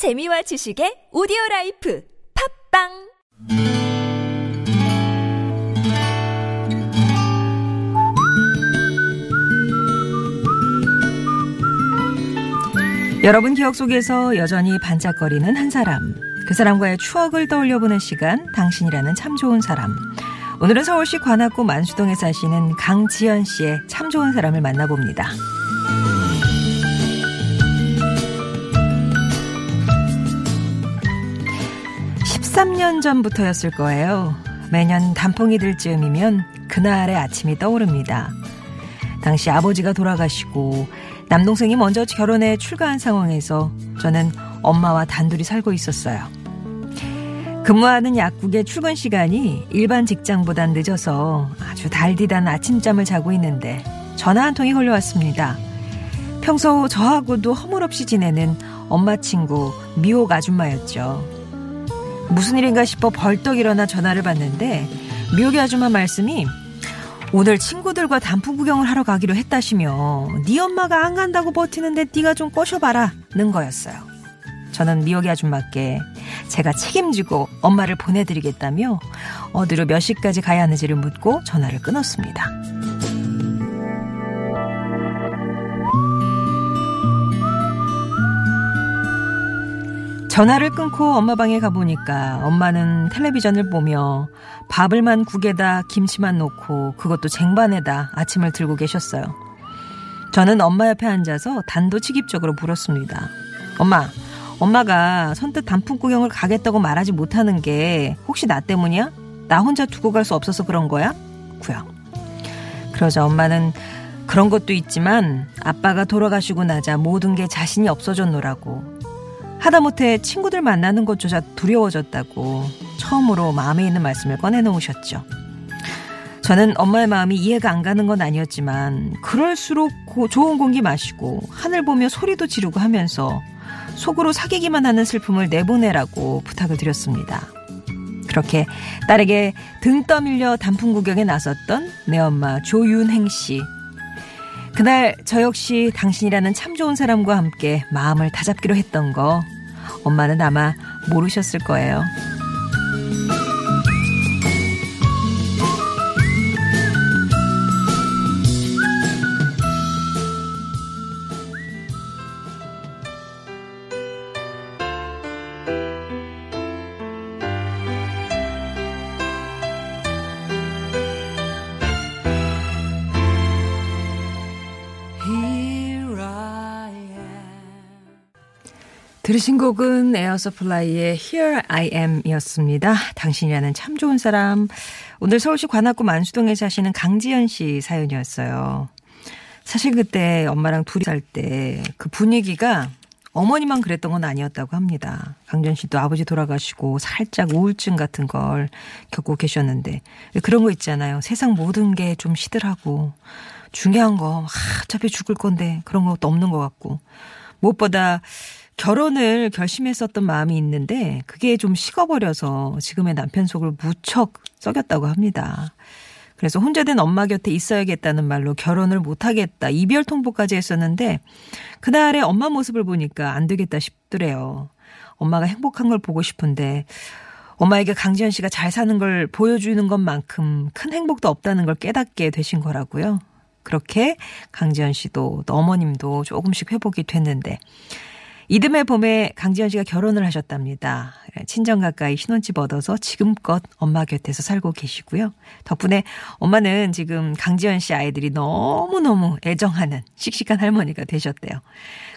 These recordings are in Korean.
재미와 지식의 오디오 life 팟빵 여러분 기억 속에서 여전히 반짝거리는 한 사람. 그 사람과의 추억을 떠올려보는 시간, 당신이라는 참 좋은 사람. 오늘은 서울시 관악구 만수동에 사시는 강지연 씨의 참 좋은 사람을 만나봅니다. 13년 전부터였을 거예요. 매년 단풍이 들 즈음이면 그날의 아침이 떠오릅니다. 당시 아버지가 돌아가시고 남동생이 먼저 결혼해 출가한 상황에서 저는 엄마와 단둘이 살고 있었어요. 근무하는 약국의 출근 시간이 일반 직장보단 늦어서 아주 달디단 아침잠을 자고 있는데 전화 한 통이 걸려왔습니다. 평소 저하고도 허물없이 지내는 엄마 친구 미옥 아줌마였죠. 무슨 일인가 싶어 벌떡 일어나 전화를 받는데 미옥이 아줌마 말씀이 오늘 친구들과 단풍 구경을 하러 가기로 했다시며 네 엄마가 안 간다고 버티는데 네가 좀 꼬셔봐라는 거였어요. 저는 미옥이 아줌마께 제가 책임지고 엄마를 보내드리겠다며 어디로 몇 시까지 가야 하는지를 묻고 전화를 끊었습니다. 전화를 끊고 엄마 방에 가보니까 엄마는 텔레비전을 보며 밥을만 국에다 김치만 놓고 그것도 쟁반에다 아침을 들고 계셨어요. 저는 엄마 옆에 앉아서 단도직입적으로 물었습니다. 엄마, 엄마가 선뜻 단풍 구경을 가겠다고 말하지 못하는 게 혹시 나 때문이야? 나 혼자 두고 갈 수 없어서 그런 거야? 구요. 그러자 엄마는 그런 것도 있지만 아빠가 돌아가시고 나자 모든 게 자신이 없어졌노라고 하다못해 친구들 만나는 것조차 두려워졌다고 처음으로 마음에 있는 말씀을 꺼내놓으셨죠. 저는 엄마의 마음이 이해가 안 가는 건 아니었지만 그럴수록 좋은 공기 마시고 하늘 보며 소리도 지르고 하면서 속으로 사귀기만 하는 슬픔을 내보내라고 부탁을 드렸습니다. 그렇게 딸에게 등 떠밀려 단풍 구경에 나섰던 내 엄마 조윤행 씨. 그날 저 역시 당신이라는 참 좋은 사람과 함께 마음을 다잡기로 했던 거 엄마는 아마 모르셨을 거예요. 들으신 곡은 에어서플라이의 Here I Am 이었습니다. 당신이라는 참 좋은 사람. 오늘 서울시 관악구 만수동에 사시는 강지연 씨 사연이었어요. 사실 그때 엄마랑 둘이 살 때 그 분위기가 어머니만 그랬던 건 아니었다고 합니다. 강지연 씨도 아버지 돌아가시고 살짝 우울증 같은 걸 겪고 계셨는데 그런 거 있잖아요. 세상 모든 게 좀 시들하고 중요한 거 어차피 죽을 건데 그런 것도 없는 것 같고 무엇보다 결혼을 결심했었던 마음이 있는데 그게 좀 식어버려서 지금의 남편 속을 무척 썩였다고 합니다. 그래서 혼자 된 엄마 곁에 있어야겠다는 말로 결혼을 못하겠다. 이별 통보까지 했었는데 그날의 엄마 모습을 보니까 안 되겠다 싶더래요. 엄마가 행복한 걸 보고 싶은데 엄마에게 강지현 씨가 잘 사는 걸 보여주는 것만큼 큰 행복도 없다는 걸 깨닫게 되신 거라고요. 그렇게 강지현 씨도 또 어머님도 조금씩 회복이 됐는데 이듬해 봄에 강지현 씨가 결혼을 하셨답니다. 친정 가까이 신혼집 얻어서 지금껏 엄마 곁에서 살고 계시고요. 덕분에 엄마는 지금 강지현 씨 아이들이 너무너무 애정하는 씩씩한 할머니가 되셨대요.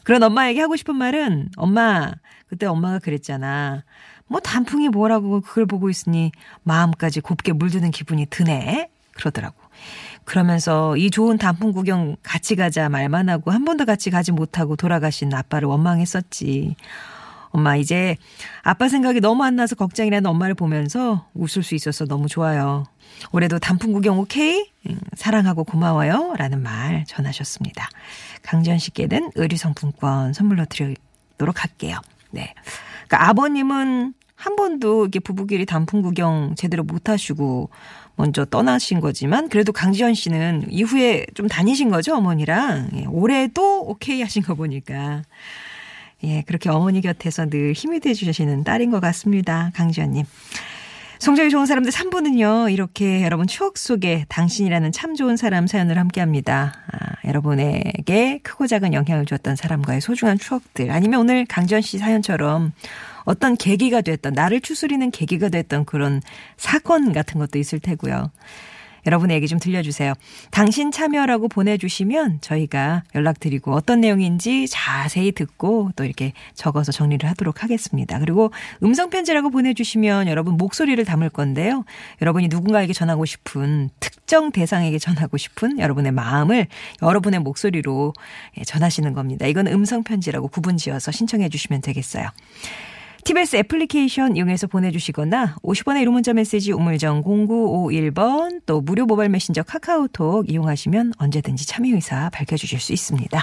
그런 엄마에게 하고 싶은 말은 엄마 그때 엄마가 그랬잖아. 뭐 단풍이 뭐라고 그걸 보고 있으니 마음까지 곱게 물드는 기분이 드네. 그러더라고. 그러면서 이 좋은 단풍 구경 같이 가자 말만 하고 한 번도 같이 가지 못하고 돌아가신 아빠를 원망했었지. 엄마 이제 아빠 생각이 너무 안 나서 걱정이라는 엄마를 보면서 웃을 수 있어서 너무 좋아요. 올해도 단풍 구경 오케이? 응, 사랑하고 고마워요. 라는 말 전하셨습니다. 강지현 씨께는 의류 상품권 선물로 드리도록 할게요. 네. 그러니까 아버님은 한 번도 이렇게 부부끼리 단풍 구경 제대로 못 하시고 먼저 떠나신 거지만 그래도 강지현 씨는 이후에 좀 다니신 거죠 어머니랑 예, 올해도 오케이 하신 거 보니까 예, 그렇게 어머니 곁에서 늘 힘이 돼 주시는 딸인 것 같습니다. 강지연님. 성적이 좋은 사람들 3부는요, 이렇게 여러분 추억 속에 당신이라는 참 좋은 사람 사연을 함께 합니다. 아, 여러분에게 크고 작은 영향을 주었던 사람과의 소중한 추억들. 아니면 오늘 강지연 씨 사연처럼 어떤 계기가 됐던, 나를 추스리는 계기가 됐던 그런 사건 같은 것도 있을 테고요. 여러분의 얘기 좀 들려주세요. 당신 참여라고 보내주시면 저희가 연락드리고 어떤 내용인지 자세히 듣고 또 이렇게 적어서 정리를 하도록 하겠습니다. 그리고 음성편지라고 보내주시면 여러분 목소리를 담을 건데요. 여러분이 누군가에게 전하고 싶은 특정 대상에게 전하고 싶은 여러분의 마음을 여러분의 목소리로 예, 전하시는 겁니다. 이건 음성편지라고 구분 지어서 신청해 주시면 되겠어요. TBS 애플리케이션 이용해서 보내주시거나 50원의 1호 문자 메시지 우물정 0951번 또 무료 모바일 메신저 카카오톡 이용하시면 언제든지 참여 의사 밝혀주실 수 있습니다.